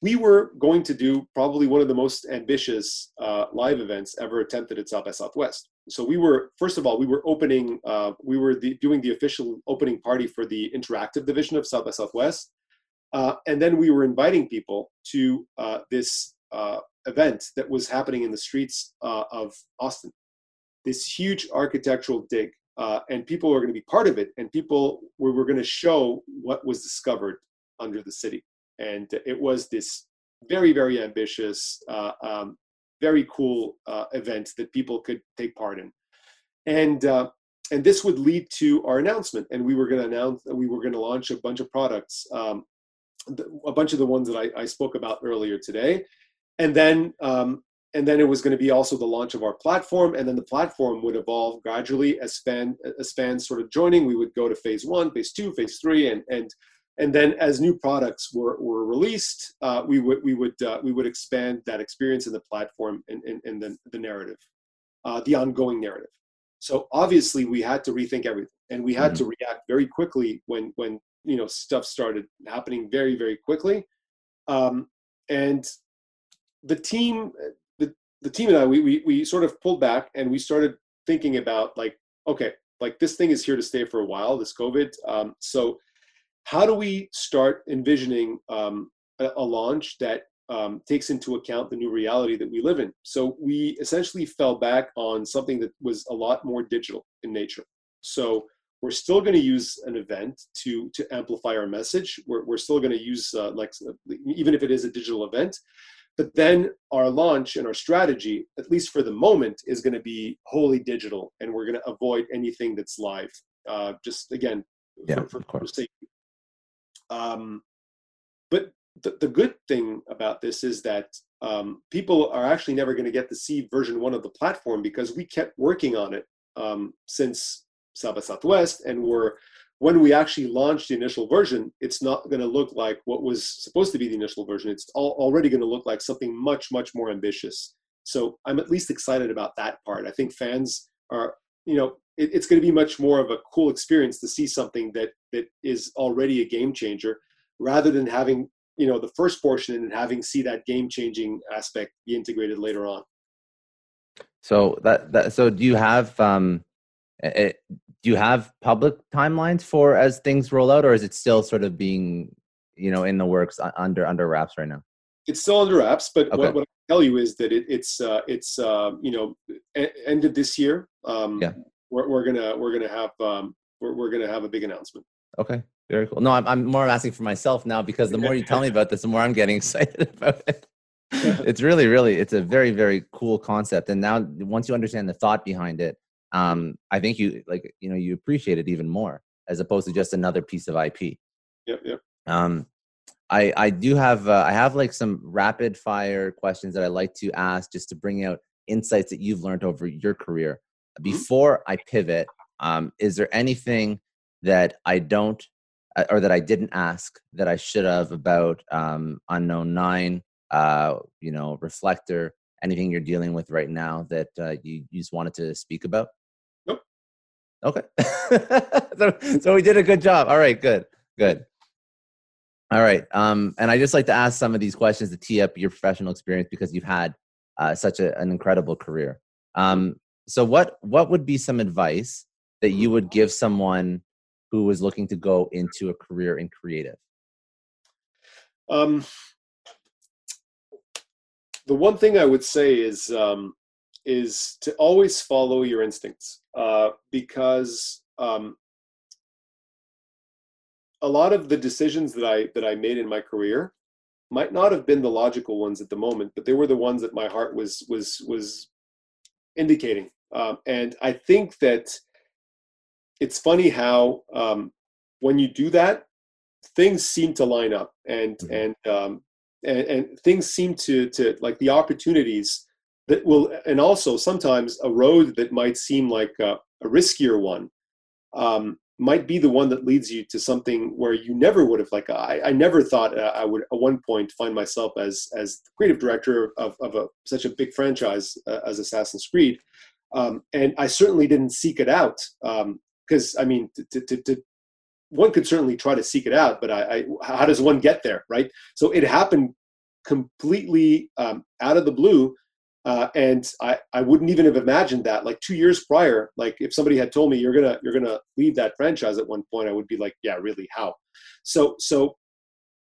we were going to do probably one of the most ambitious uh, live events ever attempted at South by Southwest. So we were, first of all, we were opening, uh, we were the, doing the official opening party for the interactive division of South by Southwest. Uh, and then we were inviting people to uh, this uh, event that was happening in the streets uh, of Austin. This huge architectural dig, uh, and people were going to be part of it, and people were, were going to show what was discovered under the city. And it was this very, very ambitious, uh, um, very cool uh, event that people could take part in. And uh, and this would lead to our announcement, and we were going to announce that we were going to launch a bunch of products, um, a bunch of the ones that I, I spoke about earlier today, and then um, and then it was going to be also the launch of our platform and then the platform would evolve gradually as fan as fans sort of joining. We would go to phase one phase two phase three and and and then as new products were, were released uh, we would we would uh, we would expand that experience in the platform and, and, and the, the narrative uh, the ongoing narrative. So obviously we had to rethink everything and we had mm-hmm. to react very quickly when when you know stuff started happening very very quickly. Um, and the team the, team and i we, we we sort of pulled back and we started thinking about like okay like this thing is here to stay for a while this covid um, so how do we start envisioning um, a, a, launch that um, takes into account the new reality that we live in? So we essentially fell back on something that was a lot more digital in nature. So we're still going to use an event to to amplify our message. We're, we're still going to use uh, like even if it is a digital event but then our launch and our strategy, at least for the moment, is going to be wholly digital, and we're going to avoid anything that's live. Uh, just again, yeah, for, for, of course. safety. Um, but the, the good thing about this is that um, people are actually never going to get to see version one of the platform because we kept working on it um, since by Southwest, and we're when we actually launch the initial version, it's not going to look like what was supposed to be the initial version. It's all, already going to look like something much, much more ambitious. So I'm at least excited about that part. I think fans are, you know, it, it's going to be much more of a cool experience to see something that that is already a game changer, rather than having you know the first portion and having see that game changing aspect be integrated later on. So that, that so do you have um, it, do you have public timelines for as things roll out or is it still sort of being you know in the works under under wraps right now? It's still under wraps but okay. what, what, i can tell you is that it, it's uh, it's uh, you know a- end of this year um, yeah. we're, we're gonna we're gonna have um, we're, we're gonna have a big announcement. Okay very cool. No I'm, I'm more asking for myself now because the more you tell me about this the more i'm getting excited about it. It's really really it's a very very cool concept and now once you understand the thought behind it um, I think you like you know you appreciate it even more as opposed to just another piece of IP. Yep, yep. Um, I I do have uh, I have like some rapid fire questions that I like to ask just to bring out insights that you've learned over your career. Mm-hmm. Before I pivot, um, is there anything that I don't uh, or that I didn't ask that I should have about um, Unknown Nine, uh, you know, Reflector, anything you're dealing with right now that uh, you, you just wanted to speak about? Okay. so, so we did a good job. All right, good, good. All right. Um, and I just like to ask some of these questions to tee up your professional experience because you've had uh, such a, an incredible career. Um, so what what would be some advice that you would give someone who was looking to go into a career in creative? Um, the one thing I would say is um, is to always follow your instincts uh, because um, a lot of the decisions that I that I made in my career might not have been the logical ones at the moment, but they were the ones that my heart was was was indicating. Um, and I think that it's funny how um, when you do that, things seem to line up, and mm-hmm. and, um, and and things seem to to like the opportunities that will, and also sometimes a road that might seem like a, a riskier one um, might be the one that leads you to something where you never would have like I, I never thought uh, I would at one point find myself as as creative director of, of a, such a big franchise uh, as Assassin's Creed, um, and I certainly didn't seek it out because um, I mean to, to, one could certainly try to seek it out, but I, I, how does one get there, right? So it happened completely um, out of the blue uh, and I, I wouldn't even have imagined that like two years prior like if somebody had told me you're gonna you're gonna leave that franchise at one point i would be like yeah really how so so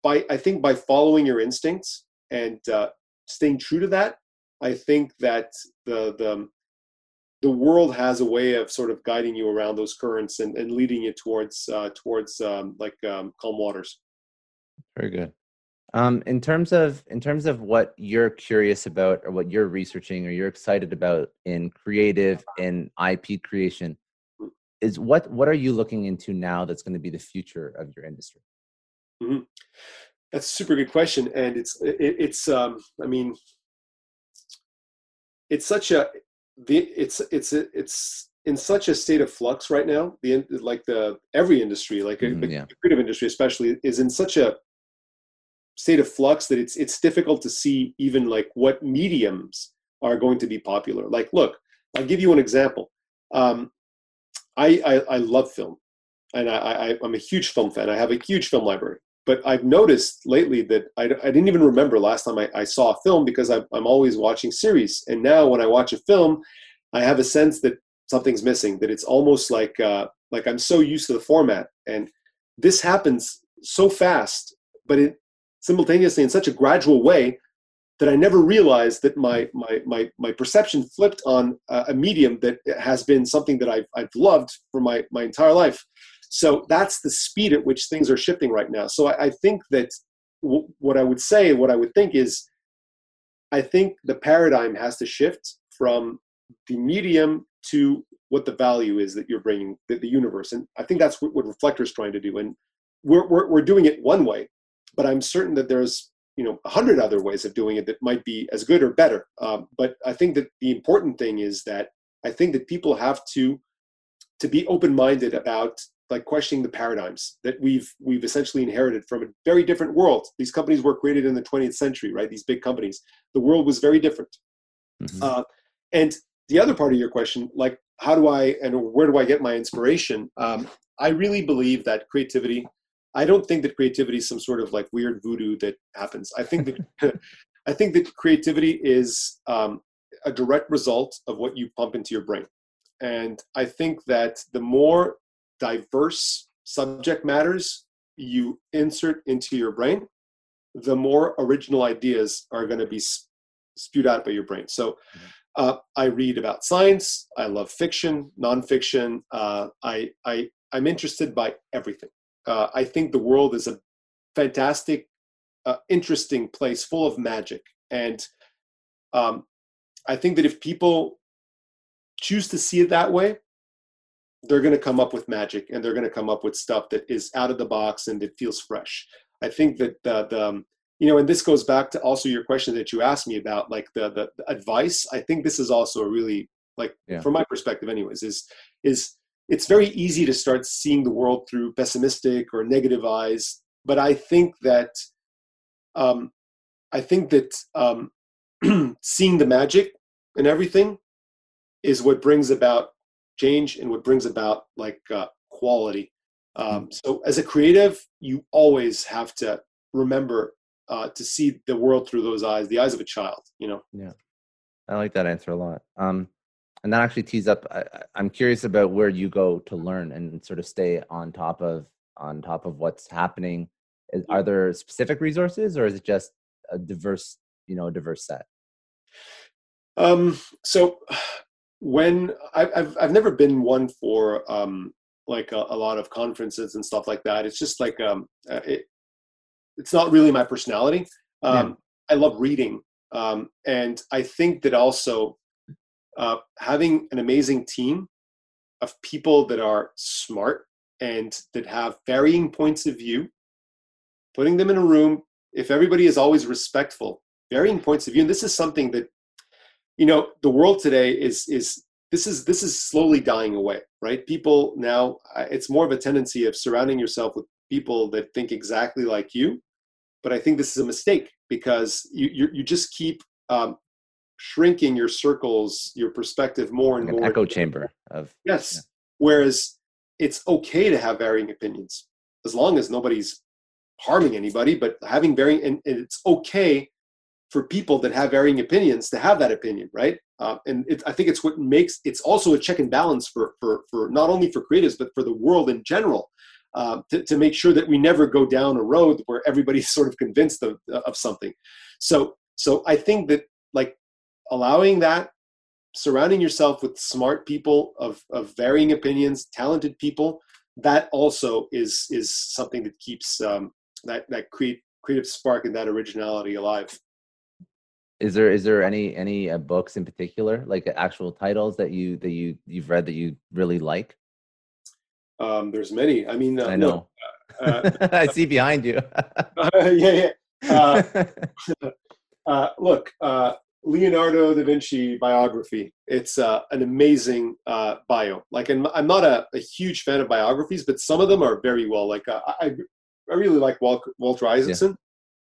by i think by following your instincts and uh, staying true to that, I think that the the the world has a way of sort of guiding you around those currents and, and leading you towards uh, towards um, like um, calm waters. Very good. Um, in terms of in terms of what you're curious about or what you're researching or you're excited about in creative and IP creation, is what what are you looking into now that's going to be the future of your industry? Mm-hmm. That's a super good question, and it's it, it's um, I mean, it's such a the it's it's it's in such a state of flux right now. The like the every industry, like mm, the yeah. creative industry especially, is in such a state of flux that it's it's difficult to see even like what mediums are going to be popular. Like, look, I'll give you an example. Um, I, I, I love film, and I, I I'm a huge film fan. I have a huge film library. But I've noticed lately that I, I didn't even remember last time I, I saw a film because I'm, I'm always watching series. And now when I watch a film, I have a sense that something's missing. That it's almost like uh, like I'm so used to the format, and this happens so fast, but it simultaneously in such a gradual way that I never realized that my my my my perception flipped on a medium that has been something that I've I've loved for my my entire life. So that's the speed at which things are shifting right now. So I, I think that w- what I would say, what I would think is, I think the paradigm has to shift from the medium to what the value is that you're bringing the, the universe, and I think that's what, what Reflector is trying to do. And we're, we're we're doing it one way, but I'm certain that there's you know a hundred other ways of doing it that might be as good or better. Um, but I think that the important thing is that I think that people have to to be open-minded about like questioning the paradigms that we've we've essentially inherited from a very different world. These companies were created in the 20th century, right? These big companies. The world was very different. Mm-hmm. Uh, and the other part of your question, like how do I and where do I get my inspiration? Um, I really believe that creativity I don't think that creativity is some sort of like weird voodoo that happens. I think that I think that creativity is um, a direct result of what you pump into your brain, and I think that the more diverse subject matters you insert into your brain, the more original ideas are going to be spewed out by your brain. So. Mm-hmm. Uh, I read about science. I love fiction, nonfiction. Uh, I, I, I'm interested by everything uh, I think the world is a fantastic, uh, interesting place full of magic. And um, I think that if people choose to see it that way, they're going to come up with magic and they're going to come up with stuff that is out of the box and it feels fresh. I think that the, the um, you know, and this goes back to also your question that you asked me about like the, the, the advice. I think this is also a really like yeah. from my perspective anyways is is it's very easy to start seeing the world through pessimistic or negative eyes. But I think that um, I think that um, seeing the magic in everything is what brings about change and what brings about like uh, quality. Um, mm. so as a creative, you always have to remember uh, to see the world through those eyes, the eyes of a child. You know. Yeah, I like that answer a lot. Um, and that actually tees up I, i'm curious about where you go to learn and sort of stay on top of on top of what's happening. Is, are there specific resources or is it just a diverse you know a diverse set? Um so when I, have I've never been one for um like a, a, lot of conferences and stuff like that. It's just like um uh, it, it's not really my personality. Um yeah. i love reading um and i think that also uh, having an amazing team of people that are smart and that have varying points of view, putting them in a room, if everybody is always respectful, varying points of view, and this is something that, you know, the world today is is this is this is slowly dying away, right? People now, it's more of a tendency of surrounding yourself with people that think exactly like you, but I think this is a mistake because you you, you just keep um, shrinking your circles, your perspective more and like more. echo chamber of yes. Yeah. Whereas it's okay to have varying opinions as long as nobody's harming anybody, but having varying and, and it's okay for people that have varying opinions to have that opinion, right? Uh, and it, I think it's what makes it's also a check and balance for for for not only for creatives but for the world in general. Uh, to, to make sure that we never go down a road where everybody's sort of convinced of, of something. So So I think that like allowing that, surrounding yourself with smart people of, of varying opinions, talented people, that also is is something that keeps um, that that create creative spark and that originality alive. Is there is there any any uh, books in particular, like actual titles that you that you you've read that you really like? Um, there's many. I mean, uh, I know. Look, uh, I see behind you. yeah, yeah. Uh, look, Leonardo da Vinci biography. It's uh, an amazing uh, bio. Like, I'm, I'm not a, a, huge fan of biographies, but some of them are very well. Like, uh, I, I really like Walter, Walter Isaacson.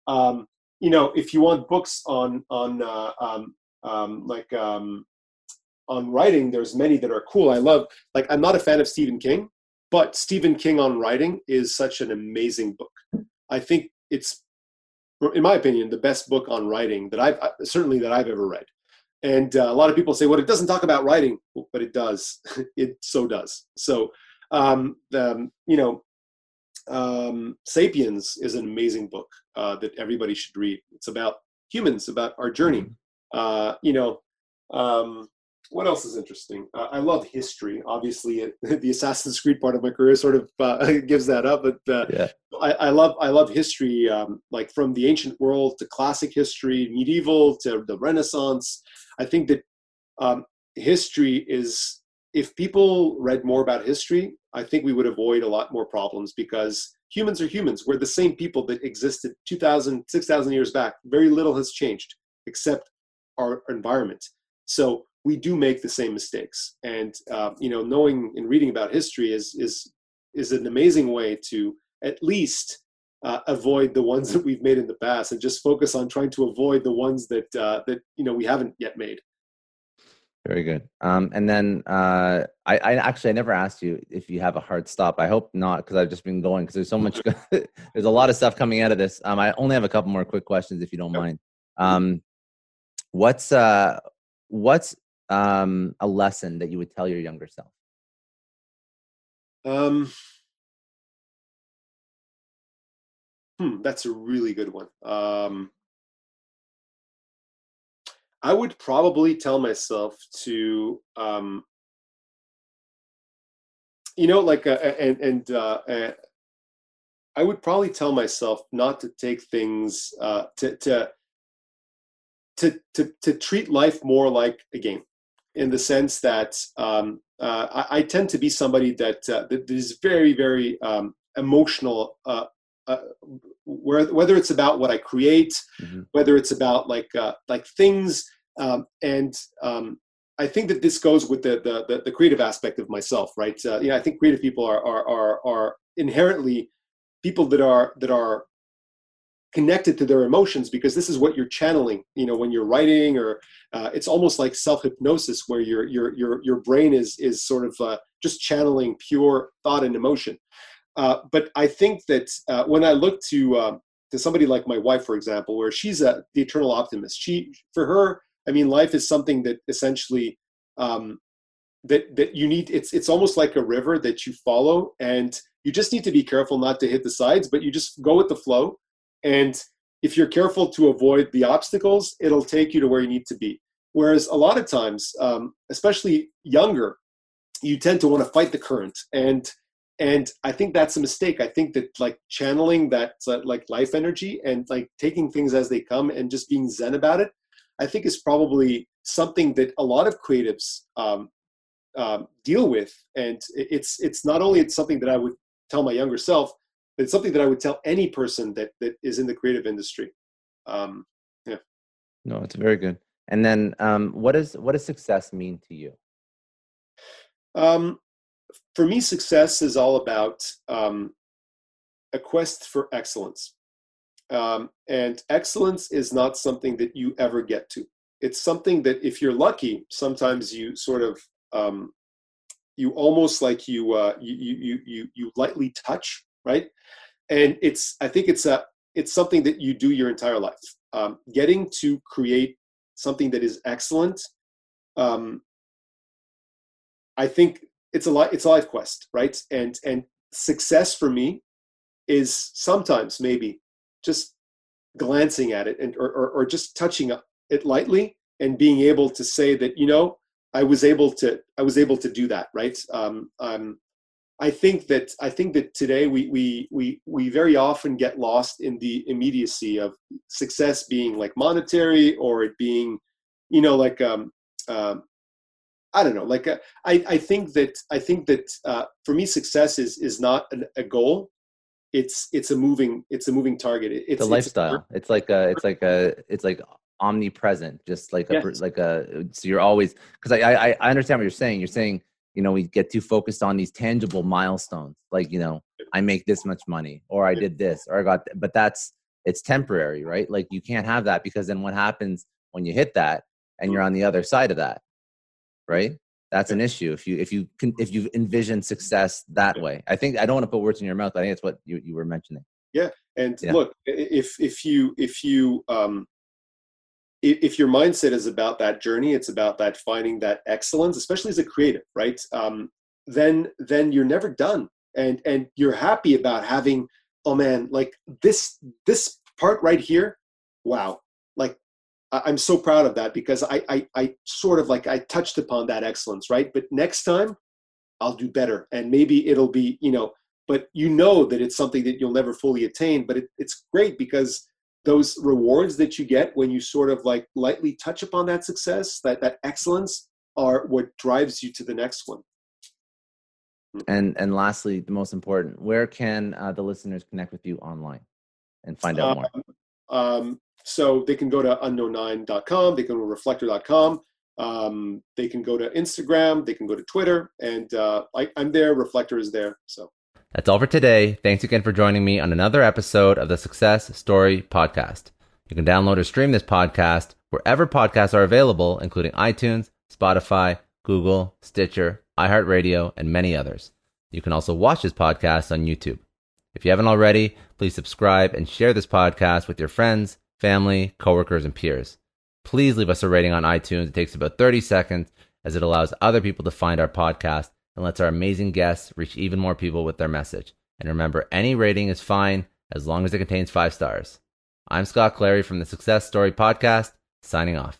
Yeah. Um, you know, if you want books on on uh, um, um, like um, on writing, there's many that are cool. I love. Like, I'm not a fan of Stephen King, but Stephen King on writing is such an amazing book. I think it's in my opinion, the best book on writing that I've certainly that I've ever read. And uh, a lot of people say, "Well, it doesn't talk about writing," but it does. it so does. So, um, um, you know, um, *Sapiens* is an amazing book uh, that everybody should read. It's about humans, about our journey. Mm-hmm. Uh, you know, um, what else is interesting? Uh, I love history. Obviously, it, the Assassin's Creed part of my career sort of uh, gives that up. But uh, yeah. I, I, love I love history, um, like from the ancient world to classic history, medieval to the Renaissance. I think that um, history is. If people read more about history, I think we would avoid a lot more problems because humans are humans. We're the same people that existed 2,000, 6,000 years back. Very little has changed except our environment. So we do make the same mistakes. And uh, you know knowing and reading about history is is is an amazing way to at least uh, avoid the ones that we've made in the past and just focus on trying to avoid the ones that uh, that you know we haven't yet made. Very good. Um, and then uh, I, I, actually i never asked you if you have a hard stop. I hope not because i've just been going because there's so much there's a lot of stuff coming out of this. Um, i only have a couple more quick questions if you don't mind. Um, what's uh what's um, a lesson that you would tell your younger self? Um, hmm, that's a really good one. Um, I would probably tell myself to, um, you know, like, uh, and and uh, uh, I would probably tell myself not to take things uh, to to to to to treat life more like a game in the sense that um, uh, I, I, tend to be somebody that, uh, that is very, very um, emotional. Uh, uh, where, whether it's about what I create, mm-hmm. whether it's about like uh, like things, um, and um, I think that this goes with the, the the, the creative aspect of myself, right? Uh, yeah, I think creative people are are are, are inherently people that are that are connected to their emotions because this is what you're channeling you know when you're writing or uh, it's almost like self-hypnosis where your your your your brain is is sort of uh, just channeling pure thought and emotion. Uh, but i think that uh, when i look to um, to somebody like my wife for example where she's a, the eternal optimist she for her i mean life is something that essentially um, that that you need it's it's almost like a river that you follow and you just need to be careful not to hit the sides but you just go with the flow and if you're careful to avoid the obstacles, it'll take you to where you need to be. Whereas a lot of times, um, especially younger, you tend to want to fight the current, and and I think that's a mistake. I think that like channeling that uh, like life energy and like taking things as they come and just being zen about it, I think is probably something that a lot of creatives um, um, deal with. And it's it's not only it's something that I would tell my younger self, it's something that I would tell any person that that is in the creative industry. Um, yeah. No, it's very good. And then, um, what does what does success mean to you? Um, for me, success is all about um, a quest for excellence, um, and excellence is not something that you ever get to. It's something that, if you're lucky, sometimes you sort of um, you almost like you, uh, you you you you lightly touch right? And it's I think it's a it's something that you do your entire life. Um, getting to create something that is excellent, um, I think it's a life it's a life quest, right? And and success for me is sometimes maybe just glancing at it and or, or, or just touching it lightly and being able to say that you know I was able to I was able to do that right. Um, um, I think that I think that today we we we we very often get lost in the immediacy of success being like monetary or it being, you know, like um, um I don't know. Like uh, I I think that I think that uh, for me success is is not an, a goal. It's it's a moving it's a moving target. It's, it's a lifestyle. It's, it's like a it's like a it's like omnipresent, just like a yes. like a. So you're always because I, I I understand what you're saying. You're saying you know we get too focused on these tangible milestones like you know i make this much money or i did this or i got th- but that's it's temporary right? Like you can't have that because then what happens when you hit that and you're on the other side of that right? That's an issue if you if you can if you envision success that way. I think i don't want to put words in your mouth i think it's what you, you were mentioning. Yeah and yeah. look if if you if you um if your mindset is about that journey it's about that finding that excellence especially as a creative right? Um, then then you're never done. And and you're happy about having oh man like this this part right here wow. Like i'm so proud of that because I, I i sort of like i touched upon that excellence right? But next time i'll do better. And maybe it'll be you know but you know that it's something that you'll never fully attain but it, it's great because those rewards that you get when you sort of like lightly touch upon that success, that that excellence, are what drives you to the next one. And and lastly, the most important, where can uh, the listeners connect with you online and find out more? Um, um, so they can go to unknown9.com, they can go to reflector.com, um, they can go to Instagram, they can go to Twitter, and uh, I, I'm there. Reflector is there. So that's all for today. Thanks again for joining me on another episode of the Success Story Podcast. You can download or stream this podcast wherever podcasts are available, including iTunes, Spotify, Google, Stitcher, iHeartRadio, and many others. You can also watch this podcast on YouTube. If you haven't already, please subscribe and share this podcast with your friends, family, coworkers, and peers. Please leave us a rating on iTunes. It takes about 30 seconds as it allows other people to find our podcast and lets our amazing guests reach even more people with their message. And remember, any rating is fine as long as it contains five stars. I'm Scott Clary from the Success Story Podcast, signing off.